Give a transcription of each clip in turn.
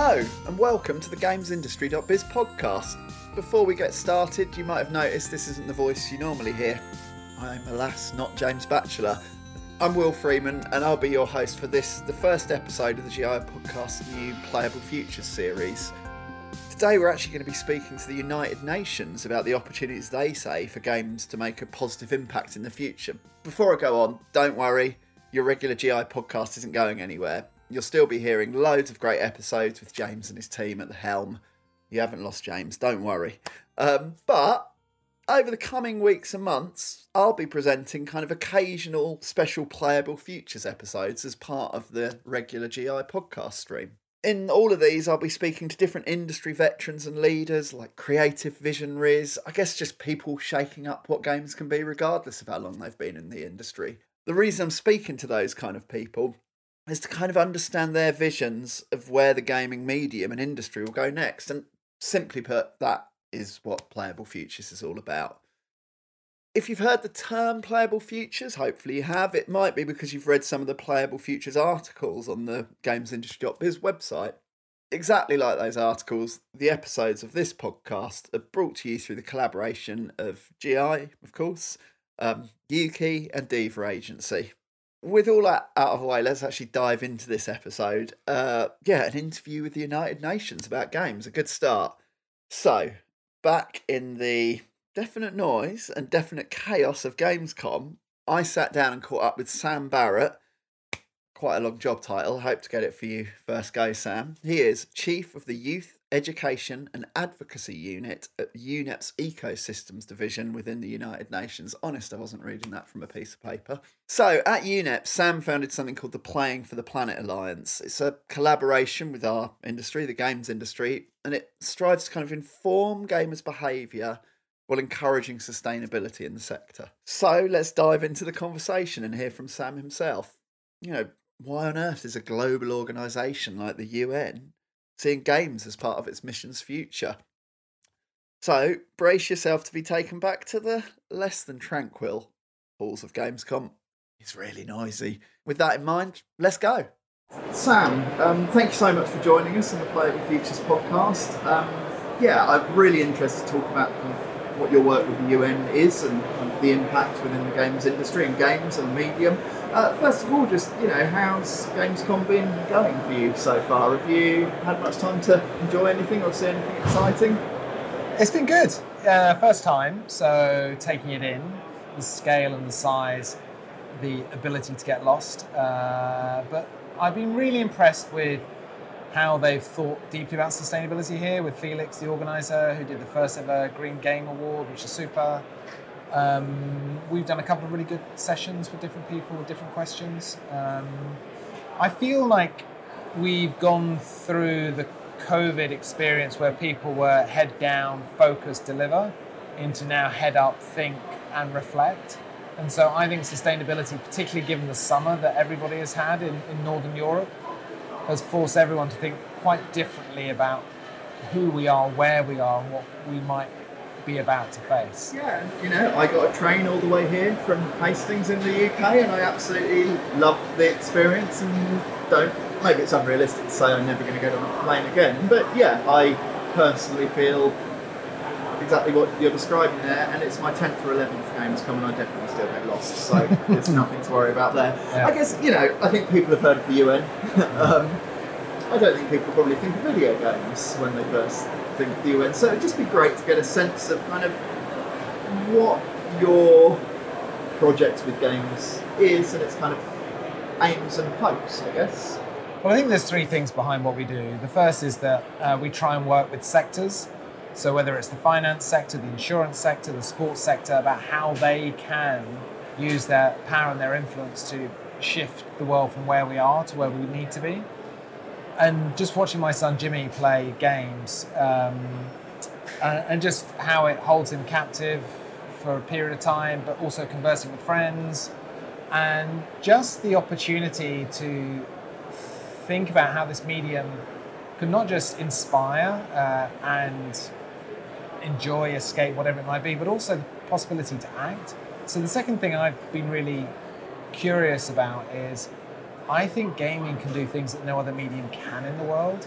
Hello, and welcome to the GamesIndustry.biz podcast. Before we get started, you might have noticed this isn't the voice you normally hear. I'm, alas, not James Batchelor. I'm Will Freeman, and I'll be your host for this, the first episode of the GI Podcast new Playable Futures series. Today, we're actually going to be speaking to the United Nations about the opportunities they say for games to make a positive impact in the future. Before I go on, don't worry, your regular GI podcast isn't going anywhere. You'll still be hearing loads of great episodes with James and his team at the helm. You haven't lost James, don't worry. Um, but over the coming weeks and months, I'll be presenting kind of occasional special playable futures episodes as part of the regular GI podcast stream. In all of these, I'll be speaking to different industry veterans and leaders like creative visionaries, I guess just people shaking up what games can be, regardless of how long they've been in the industry. The reason I'm speaking to those kind of people is to kind of understand their visions of where the gaming medium and industry will go next. And simply put, that is what Playable Futures is all about. If you've heard the term Playable Futures, hopefully you have. It might be because you've read some of the Playable Futures articles on the GamesIndustry.biz website. Exactly like those articles, the episodes of this podcast are brought to you through the collaboration of GI, of course, um, Ukie, and Diva Agency with all that out of the way, let's actually dive into this episode. Uh, yeah, an interview with the United Nations about games, a good start. So, back in the definite noise and definite chaos of Gamescom, I sat down and caught up with Sam Barratt. Quite a long job title. Hope to get it for you first go, Sam. He is Chief of the Youth Education and Advocacy Unit at UNEP's Ecosystems Division within the United Nations. Honest, I wasn't reading that from a piece of paper. So, at UNEP, Sam founded something called the Playing for the Planet Alliance. It's a collaboration with our industry, the games industry, and it strives to kind of inform gamers' behaviour while encouraging sustainability in the sector. So, let's dive into the conversation and hear from Sam himself. You know, why on earth is a global organisation like the UN seeing games as part of its mission's future. So, brace yourself to be taken back to the less than tranquil halls of Gamescom. It's really noisy. With that in mind, let's go. Sam, um, thank you so much for joining us on the Playable Futures podcast. Um, yeah, I'm really interested to talk about what your work with the UN is and of the impact within the games industry and games and medium. Uh, first of all, just you know, how's Gamescom been going for you so far? Have you had much time to enjoy anything or see anything exciting? It's been good. Uh, first time, so taking it in, the scale and the size, the ability to get lost. Uh, but I've been really impressed with how they've thought deeply about sustainability here with Felix, the organizer, who did the first ever Green Game Award, which is super. Um, we've done a couple of really good sessions with different people with different questions. Um, I feel like we've gone through the COVID experience where people were head down, focus, deliver, into now head up, think, and reflect. And so I think sustainability, particularly given the summer that everybody has had in, in Northern Europe, has forced everyone to think quite differently about who we are, where we are, and what we might be about to face. Yeah, you know, I got a train all the way here from Hastings in the UK, and I absolutely loved the experience. And don't maybe it's unrealistic to say I'm never going to get on a plane again, but yeah, I personally feel exactly what you're describing there, and it's my 10th or 11th Gamescom, and I definitely still get lost, so there's nothing to worry about there. Yeah. I guess, you know, I think people have heard of the UN. um, I don't think people probably think of video games when they first think of the UN. So it'd just be great to get a sense of kind of what your project with games is and its kind of aims and hopes, I guess. Well, I think there's three things behind what we do. The first is that uh, we try and work with sectors. So whether it's the finance sector, the insurance sector, the sports sector, about how they can use their power and their influence to shift the world from where we are to where we need to be and just watching my son Jimmy play games um, and, and just how it holds him captive for a period of time, but also conversing with friends and just the opportunity to think about how this medium could not just inspire uh, and enjoy, escape, whatever it might be, but also the possibility to act. So the second thing I've been really curious about is I think gaming can do things that no other medium can in the world.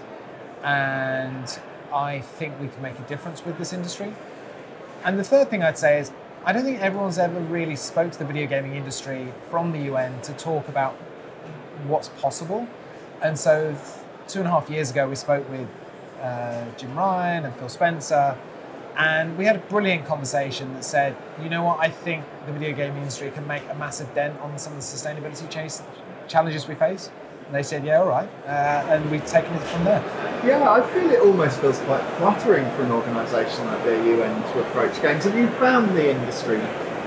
and I think we can make a difference with this industry. And the third thing I'd say is I don't think everyone's ever really spoke to the video gaming industry from the UN to talk about what's possible. And so two and a half years ago, we spoke with uh, Jim Ryan and Phil Spencer, and we had a brilliant conversation that said, you know what, I think the video game industry can make a massive dent on some of the sustainability challenges we face. And they said, yeah, all right. Uh, and we've taken it from there. Yeah, I feel it almost feels quite flattering for an organisation like the UN to approach games. Have you found the industry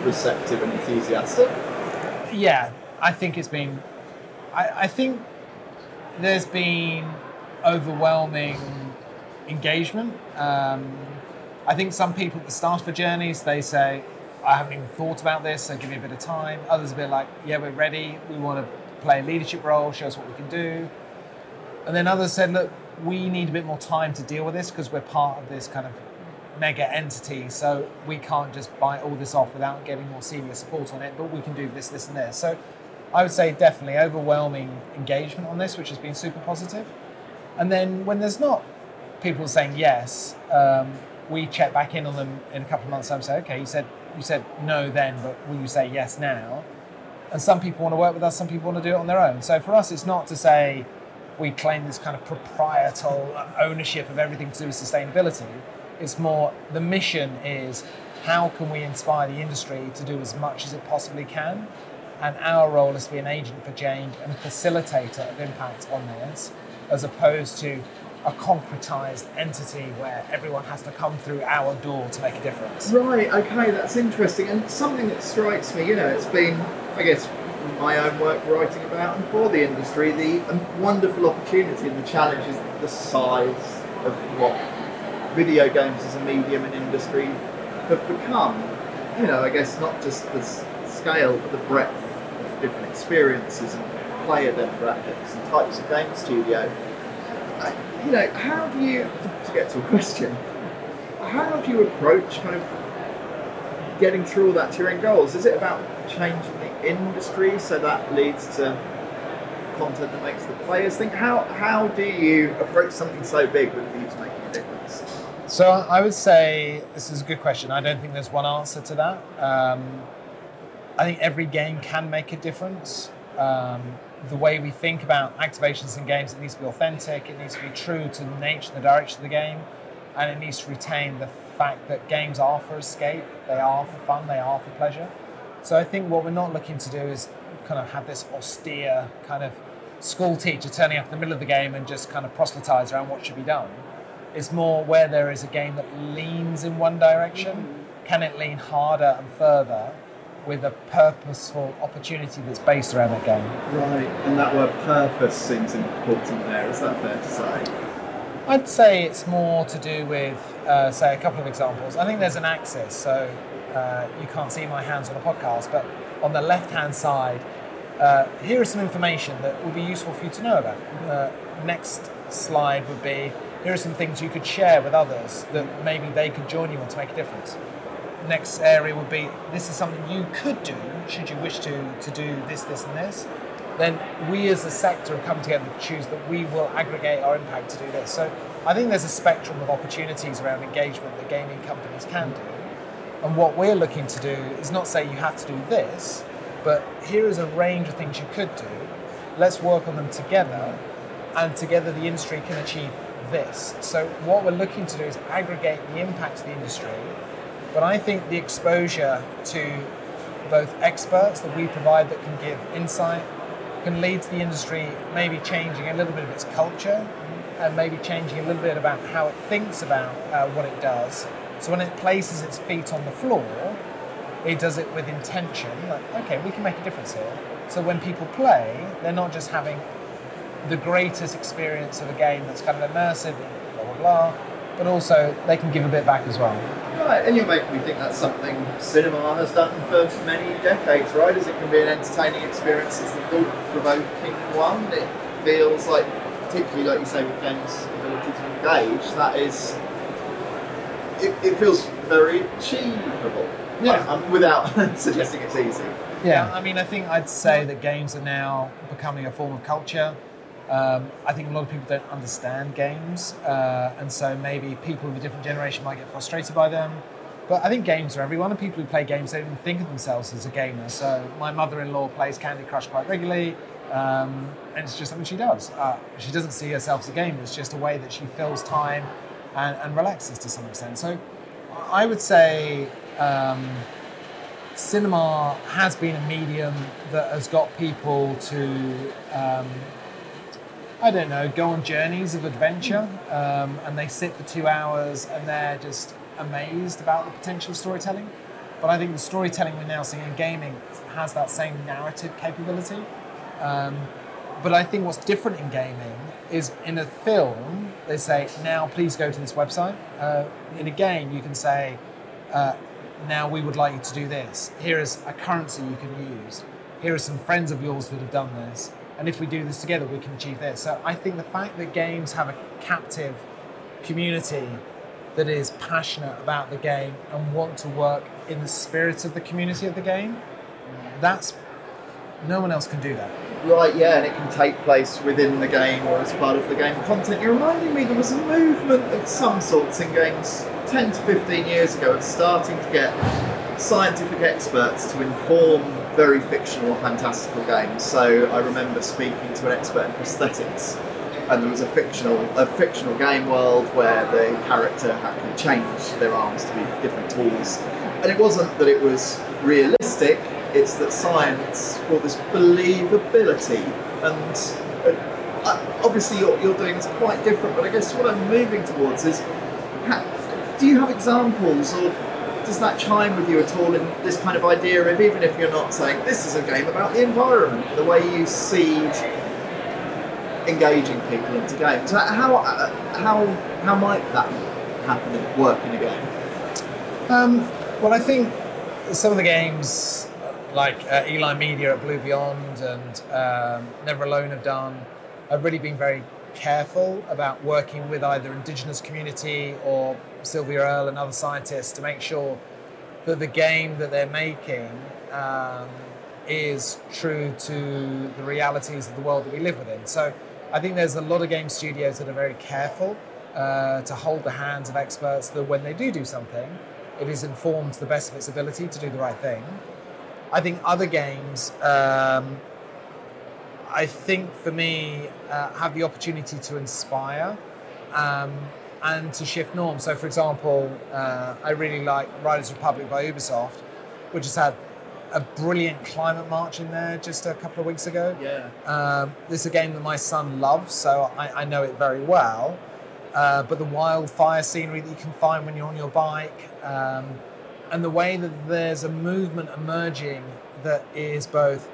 receptive and enthusiastic? Yeah, I think it's been. I, I think there's been overwhelming engagement. Um, I think some people at the start of the journeys, they say, I haven't even thought about this, so give me a bit of time. Others a bit like, yeah, we're ready. We want to play a leadership role, show us what we can do. And then others said, look, we need a bit more time to deal with this because we're part of this kind of mega entity. So we can't just buy all this off without getting more senior support on it, but we can do this, this, and this. So I would say definitely overwhelming engagement on this, which has been super positive. And then when there's not people saying yes, um, we check back in on them in a couple of months' time say, okay, you said you said no then, but will you say yes now? And some people want to work with us, some people want to do it on their own. So for us, it's not to say we claim this kind of proprietorial ownership of everything to do with sustainability. It's more the mission is how can we inspire the industry to do as much as it possibly can? And our role is to be an agent for change and a facilitator of impact on this, as opposed to a concretized entity where everyone has to come through our door to make a difference. Right, okay, that's interesting. And something that strikes me, you know, it's been, I guess, my own work writing about and for the industry, the um, wonderful opportunity and the challenge is the size of what video games as a medium and industry have become. You know, I guess not just the scale, but the breadth of different experiences and player demographics and types of game studio you know, how do you, to get to a question, how do you approach kind of getting through all that to your end goals? Is it about changing the industry so that leads to content that makes the players think? How, how do you approach something so big with views to making a difference? So I would say this is a good question. I don't think there's one answer to that. Um, I think every game can make a difference. Um, the way we think about activations in games, it needs to be authentic, it needs to be true to the nature and the direction of the game, and it needs to retain the fact that games are for escape, they are for fun, they are for pleasure. So I think what we're not looking to do is kind of have this austere kind of school teacher turning up in the middle of the game and just kind of proselytize around what should be done. It's more where there is a game that leans in one direction, mm-hmm. can it lean harder and further with a purposeful opportunity that's based around that game. Right, and that word purpose seems important there. Is that fair to say? I'd say it's more to do with, uh, say, a couple of examples. I think there's an axis, so uh, you can't see my hands on a podcast, but on the left hand side, uh, here is some information that would be useful for you to know about. Uh, next slide would be here are some things you could share with others that maybe they could join you on to make a difference next area would be this is something you could do should you wish to to do this this and this then we as a sector have come together to choose that we will aggregate our impact to do this. So i think there's a spectrum of opportunities around engagement that gaming companies can do. And what we're looking to do is not say you have to do this but here is a range of things you could do. Let's work on them together and together the industry can achieve this. So what we're looking to do is aggregate the impact of the industry but I think the exposure to both experts that we provide that can give insight can lead to the industry maybe changing a little bit of its culture and maybe changing a little bit about how it thinks about uh, what it does. So when it places its feet on the floor, it does it with intention. Like, okay, we can make a difference here. So when people play, they're not just having the greatest experience of a game that's kind of immersive, blah blah blah, but also they can give a bit back as well. Right, and you're making me think that's something cinema has done for many decades, right? As it can be an entertaining experience, it's the thought-provoking one. It feels like, particularly like you say with games' ability to engage, that is, it, it feels very achievable. Yeah. Um, without suggesting it's easy. Yeah, I mean, I think I'd say that games are now becoming a form of culture. Um, I think a lot of people don't understand games, uh, and so maybe people of a different generation might get frustrated by them. But I think games are everyone, and people who play games don't even think of themselves as a gamer. So my mother-in-law plays Candy Crush quite regularly, um, and it's just something she does. Uh, she doesn't see herself as a gamer; it's just a way that she fills time and, and relaxes to some extent. So I would say um, cinema has been a medium that has got people to. I don't know, go on journeys of adventure, um, and they sit for two hours and they're just amazed about the potential of storytelling. But I think the storytelling we're now seeing in gaming has that same narrative capability. Um, but I think what's different in gaming is in a film, they say, now please go to this website. Uh, in a game, you can say, uh, now we would like you to do this. Here is a currency you can use. Here are some friends of yours that have done this and if we do this together, we can achieve this. So I think the fact that games have a captive community that is passionate about the game and want to work in the spirit of the community of the game, that's no one else can do that. Right, yeah, and it can take place within the game or as part of the game content. You're reminding me there was a movement of some sorts in games 10 to 15 years ago of starting to get scientific experts to inform very fictional fantastical games. So I remember speaking to an expert in prosthetics, and there was a fictional a fictional game world where the character had to change their arms to be different tools, and it wasn't that it was realistic. It's that science brought this believability, and uh, obviously you're, you're doing is quite different. But I guess what I'm moving towards is, do you have examples or does that chime with you at all in this kind of idea of even if you're not saying this is a game about the environment, the way you seed engaging people into games? How how how might that happen and work in a game? Um, well, I think some of the games like uh, E-Line Media at Blue Beyond and um, Never Alone have done have really been very careful about working with either indigenous community or Sylvia Earle and other scientists to make sure that the game that they're making um, is true to the realities of the world that we live within. So I think there's a lot of game studios that are very careful uh, to hold the hands of experts that when they do do something, it is informed to the best of its ability to do the right thing. I think other games, um, I think for me, uh, have the opportunity to inspire. Um, and to shift norms. So, for example, uh, I really like Riders Republic by Ubisoft, which has had a brilliant climate march in there just a couple of weeks ago. Yeah. Um, this is a game that my son loves, so I, I know it very well. Uh, but the wildfire scenery that you can find when you're on your bike, um, and the way that there's a movement emerging that is both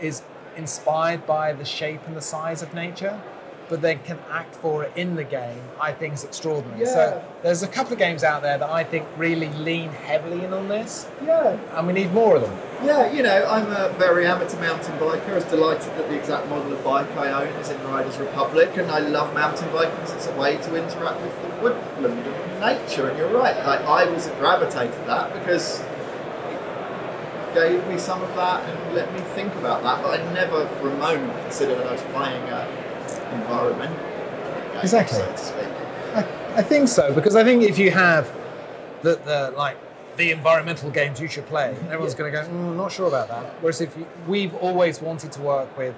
is inspired by the shape and the size of nature but then can act for it in the game, I think is extraordinary. Yeah. So there's a couple of games out there that I think really lean heavily in on this. Yeah. And we need more of them. Yeah, you know, I'm a very amateur mountain biker. I was delighted that the exact model of bike I own is in Riders Republic, and I love mountain biking because it's a way to interact with the woodland and nature. And you're right, like, I was gravitated to that because it gave me some of that and let me think about that. But I never for a moment considered that I was playing a environment. Exactly. So I, I think so because I think if you have the, the like the environmental games you should play, everyone's yeah. going to go, mm, not sure about that. Whereas if you, we've always wanted to work with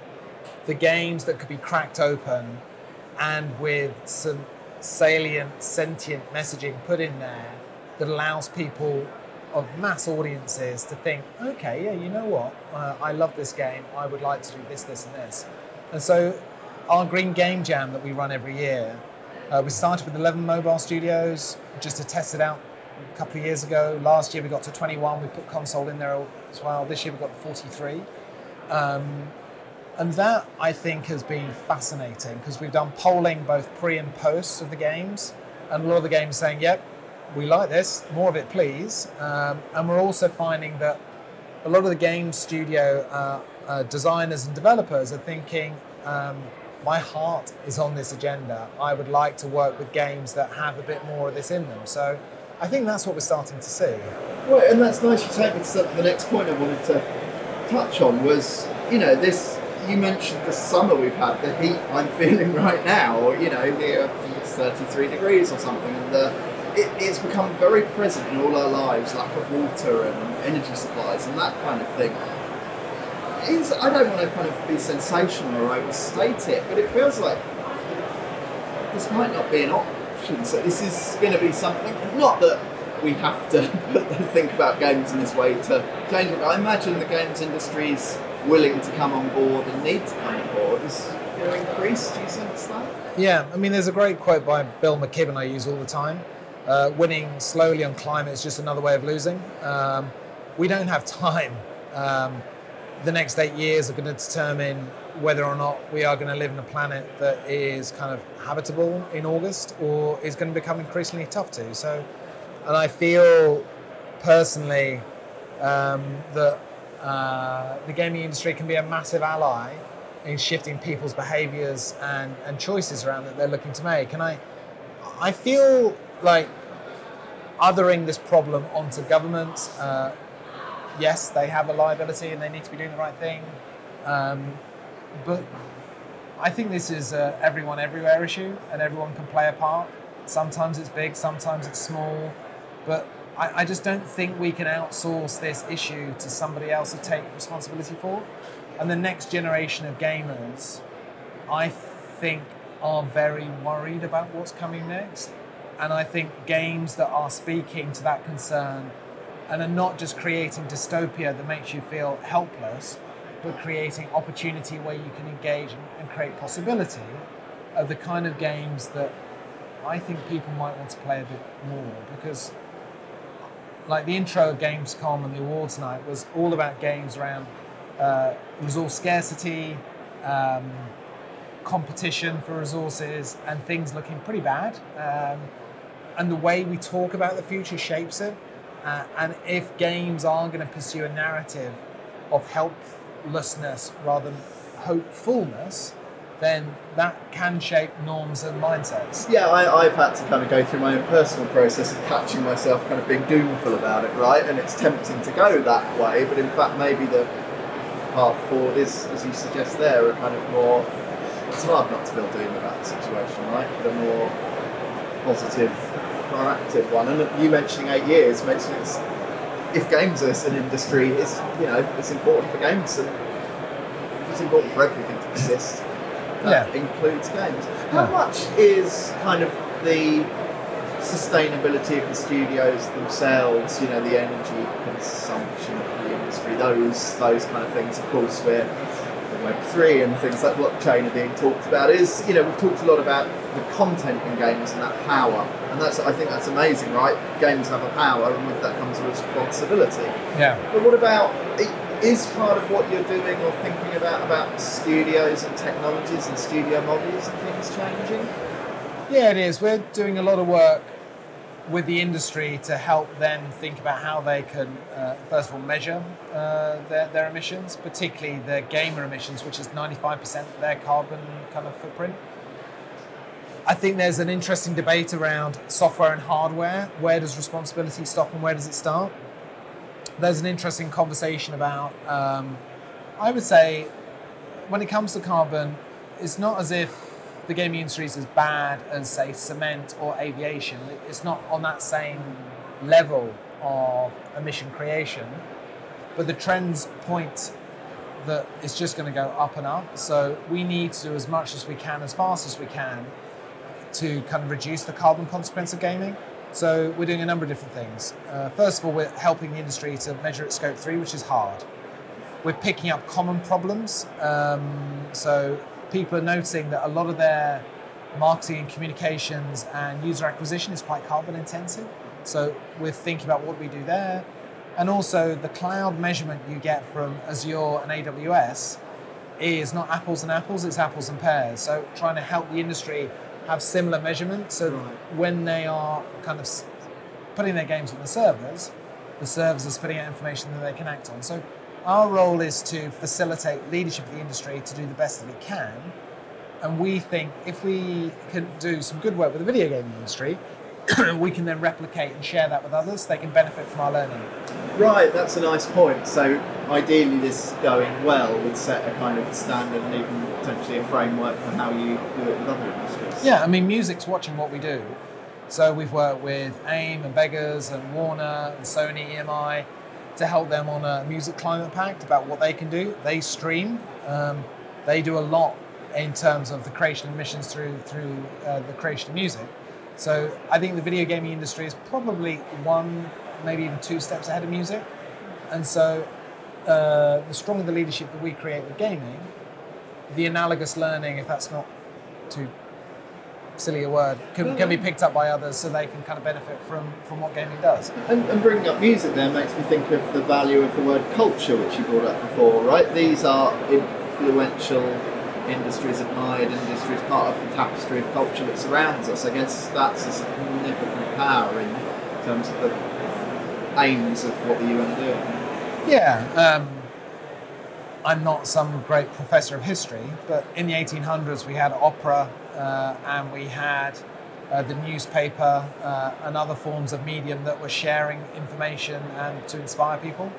the games that could be cracked open and with some salient, sentient messaging put in there that allows people of mass audiences to think, okay, yeah, you know what, uh, I love this game, I would like to do this, this, and this. And so our Green Game Jam that we run every year, uh, we started with 11 mobile studios just to test it out a couple of years ago. Last year we got to 21. We put console in there as well. This year we got 43. Um, and that I think has been fascinating because we've done polling both pre and post of the games, and a lot of the games saying, "Yep, we like this, more of it, please." Um, and we're also finding that a lot of the game studio uh, uh, designers and developers are thinking, um, my heart is on this agenda. I would like to work with games that have a bit more of this in them. So I think that's what we're starting to see. Well, and that's nice you take me to the next point I wanted to touch on was, you know, this you mentioned the summer we've had, the heat I'm feeling right now, or you know, the, it's 33 degrees or something, and the, it, it's become very present in all our lives, lack of water and energy supplies and that kind of thing. Is I don't want to kind of be sensational or overstate it, but it feels like this might not be an option. So this is going to be something. Not that we have to think about games in this way to change it. I imagine the games industry is willing to come on board and need to come on board. Is there increase? Do you sense that? Yeah, I mean, there's a great quote by Bill McKibben I use all the time. Uh, winning slowly on climate is just another way of losing. Um, we don't have time. Um, the next eight years are going to determine whether or not we are going to live in a planet that is kind of habitable in August or is going to become increasingly tough to. So, and I feel personally um, that uh, the gaming industry can be a massive ally in shifting people's behaviors and, and choices around that they're looking to make. And I, I feel like othering this problem onto governments, uh, yes, they have a liability and they need to be doing the right thing. Um, but I think this is a everyone everywhere issue and everyone can play a part. Sometimes it's big, sometimes it's small, but I, I just don't think we can outsource this issue to somebody else to take responsibility for. And the next generation of gamers, I think, are very worried about what's coming next. And I think games that are speaking to that concern and are not just creating dystopia that makes you feel helpless, but creating opportunity where you can engage and create possibility are the kind of games that I think people might want to play a bit more because like the intro of Gamescom and the awards night was all about games around uh, resource scarcity, um, competition for resources, and things looking pretty bad. Um, and the way we talk about the future shapes it. Uh, and if games are going to pursue a narrative of helplessness rather than hopefulness, then that can shape norms and mindsets. Yeah, I, have had to kind of go through my own personal process of catching myself kind of being doomful about it, right? And it's tempting to go that way, but in fact, maybe the path forward is, as you suggest there, a kind of more. It's hard not to feel doom about the situation, right? But a more positive, an active one. And you mentioning eight years makes me. If games is an industry, it's you know it's important for games, and it's important for everything to exist. That yeah. includes games. How yeah. much is kind of the sustainability of the studios themselves, you know, the energy consumption of the industry, those those kind of things. Of course, we're Web3 and things like blockchain are being talked about is, you know, we've talked a lot about the content in games and that power. And that's, I think that's amazing, right? Games have a power and with that comes a responsibility. Yeah. But what about, is part of what you're doing or thinking about, about studios and technologies and studio models and things changing? Yeah, it is. We're doing a lot of work with the industry to help them think about how they can, uh, first of all, measure uh, their, their emissions, particularly the gamer emissions, which is 95% of their carbon kind of footprint. I think there's an interesting debate around software and hardware. Where does responsibility stop and where does it start? there's an interesting conversation about, um, I would say, when it comes to carbon, it's not as if the gaming industry is as bad as, say, cement or aviation. It's not on that same level of emission creation, but the trends point that it's just going to go up and up. So we need to do as much as we can, as fast as we can, to kind of reduce the carbon consequence of gaming. So we're doing a number of different things. Uh, first of all, we're helping the industry to measure its scope three, which is hard. We're picking up common problems. Um, so people are noticing that a lot of their marketing and communications and user acquisition is quite carbon intensive. So we're thinking about what we do there. And also the cloud measurement you get from Azure and AWS is not apples and apples, it's apples and pears. So trying to help the industry have similar measurements. So right. when they are kind of putting their games on the servers, the servers are spitting out information that they can act on. So our role is to facilitate leadership of the industry to do the best that it can. And we think if we can do some good work with the video gaming industry, we can then replicate and share that with others. They can benefit from our learning. Right, that's a nice point. So, ideally, this going well would set a kind of standard and even potentially a framework for how you do it with other industries. Yeah, I mean, music's watching what we do. So, we've worked with AIM and Beggars and Warner and Sony EMI to help them on a music climate pact about what they can do. They stream, um, they do a lot in terms of the creation of missions through through uh, the creation of music. So I think the video gaming industry is probably one, maybe even two steps ahead of music. And so uh, the stronger the leadership that we create with gaming, the analogous learning, if that's not too silly a word, can, can be picked up by others so they can kind of benefit from, from what gaming does. And, and bringing up music there makes me think of the value of the word culture, which you brought up before, right? These are influential industries, admired industries, part of the tapestry of culture that surrounds us. I guess that's a significant power in terms of the aims of what the UN to do. Yeah. Um, I'm not some great professor of history, but in the 1800s we had opera uh, and we had uh, the newspaper uh, and other forms of medium that were sharing information and to inspire people.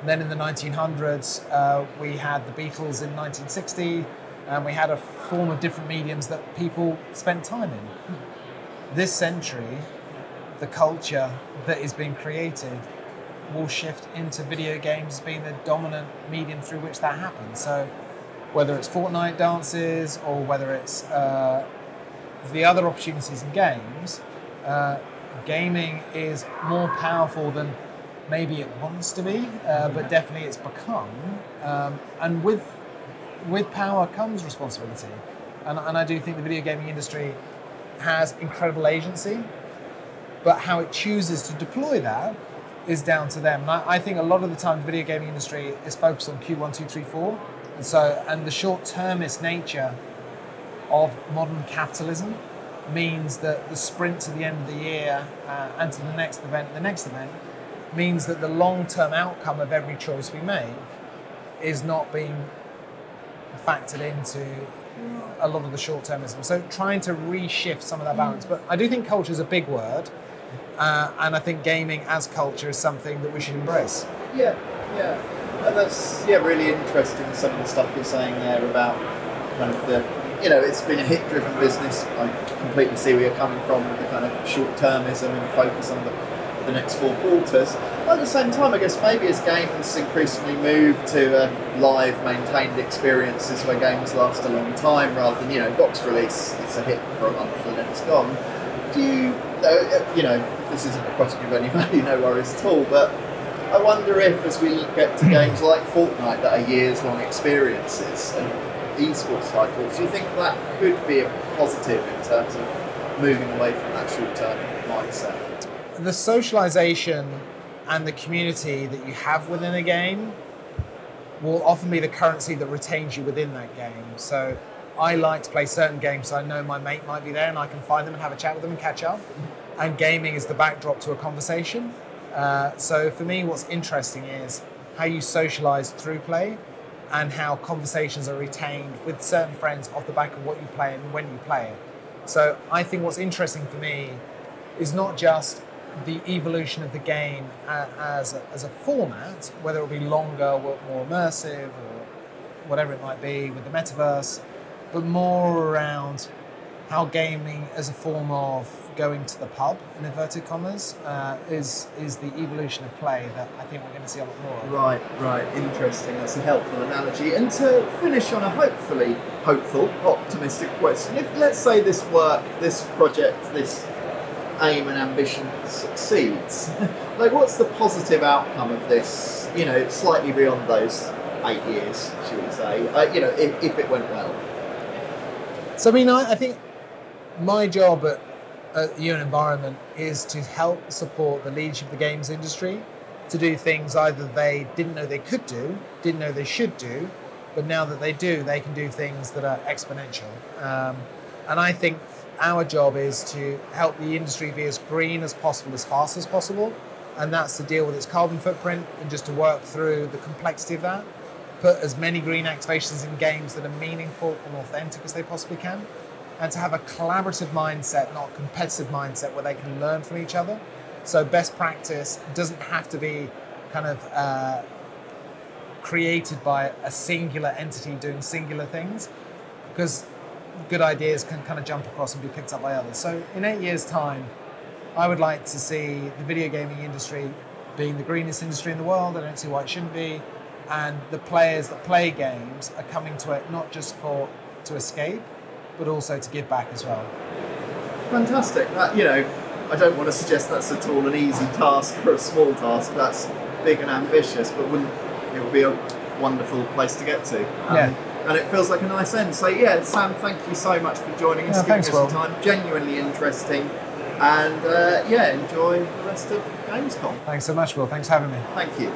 And then in the 1900s, uh, we had the Beatles in 1960, and we had a form of different mediums that people spent time in. This century, the culture that is being created will shift into video games being the dominant medium through which that happens. So, whether it's Fortnite dances or whether it's uh, the other opportunities in games, uh, gaming is more powerful than maybe it wants to be, uh, but definitely it's become. Um, and with with power comes responsibility. And, and I do think the video gaming industry has incredible agency, but how it chooses to deploy that is down to them. And I, I, think a lot of the time the video gaming industry is focused on Q1, 2, 3, 4. And so, and the short-termist nature of modern capitalism means that the sprint to the end of the year uh, and to the next event, the next event, means that the long-term outcome of every choice we make is not being factored into a lot of the short termism. So trying to reshift some of that balance. But I do think culture is a big word, uh, and I think gaming as culture is something that we should embrace. Yeah, yeah, and that's yeah really interesting. Some of the stuff you're saying there about kind of the you know it's been a hit-driven business. I completely see where you're coming from with the kind of short-termism and focus on the the next four quarters. But At the same time, I guess maybe as games increasingly move to uh, live, maintained experiences where games last a long time rather than, you know, box release, it's a hit for a month and then it's gone. Do you, uh, you know, this isn't a question of any value, no worries at all, but I wonder if as we get to games like Fortnite that are years long experiences and esports cycles, do you think that could be a positive in terms of moving away from that short term mindset? the socialization and the community that you have within a game will often be the currency that retains you within that game. So I like to play certain games so I know my mate might be there and I can find them and have a chat with them and catch up. And gaming is the backdrop to a conversation. Uh, so for me, what's interesting is how you socialize through play and how conversations are retained with certain friends off the back of what you play and when you play. So I think what's interesting for me is not just the evolution of the game as a, as a format, whether it will be longer, or more immersive, or whatever it might be with the metaverse, but more around how gaming as a form of going to the pub, in inverted commas, uh, is is the evolution of play that I think we're going to see a lot more of. Right, right, interesting. That's a helpful analogy. And to finish on a hopefully hopeful, optimistic question, if let's say this work, this project, this aim and ambition succeeds, like what's the positive outcome of this? You know, slightly beyond those eight years, should we say? Uh, you know, if, if it went well. So I mean, I, I think my job at, at UN Environment is to help support the leadership of the games industry to do things either they didn't know they could do, didn't know they should do, but now that they do, they can do things that are exponential. Um, and I think our job is to help the industry be as green as possible, as fast as possible, and that's to deal with its carbon footprint and just to work through the complexity of that. Put as many green activations in games that are meaningful and authentic as they possibly can. and to have a collaborative mindset, not competitive mindset, where they can learn from each other. So best practice doesn't have to be kind of uh, created by a singular entity doing singular things, because good ideas can kind of jump across and be picked up by others. So in eight years' time, I would like to see the video gaming industry being the greenest industry in the world. I don't see why it shouldn't be. And the players that play games are coming to it not just for to escape, but also to give back as well. Fantastic. That, you know, I don't want to suggest that's at all an easy task or a small task. That's big and ambitious, but wouldn't it would be a wonderful place to get to. Um, Yeah. And it feels like a nice end. So yeah, Sam, thank you so much for joining us, Yeah, giving thanks, us some time. Genuinely interesting. And uh, yeah, enjoy the rest of Gamescom. Thanks so much, Will. Thanks for having me. Thank you.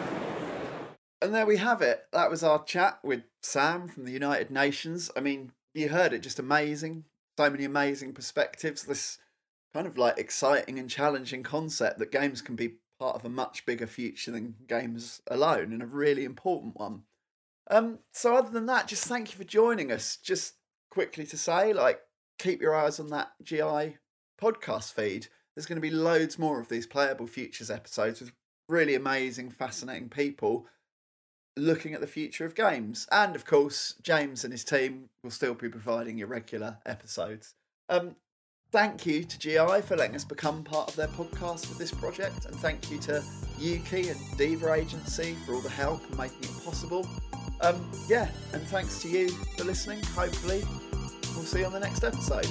And there we have it. That was our chat with Sam from the United Nations. I mean, you heard it, just amazing. So many amazing perspectives. This kind of like exciting and challenging concept that games can be part of a much bigger future than games alone and a really important one. Um, so other than that, just thank you for joining us. Just quickly to say, like, keep your eyes on that GI podcast feed. There's going to be loads more of these playable futures episodes with really amazing, fascinating people looking at the future of games. And of course, James and his team will still be providing your regular episodes. Um, thank you to GI for letting us become part of their podcast with this project, and thank you to Ukie and Diva Agency for all the help and making it possible. Um, yeah, and thanks to you for listening. Hopefully, we'll see you on the next episode.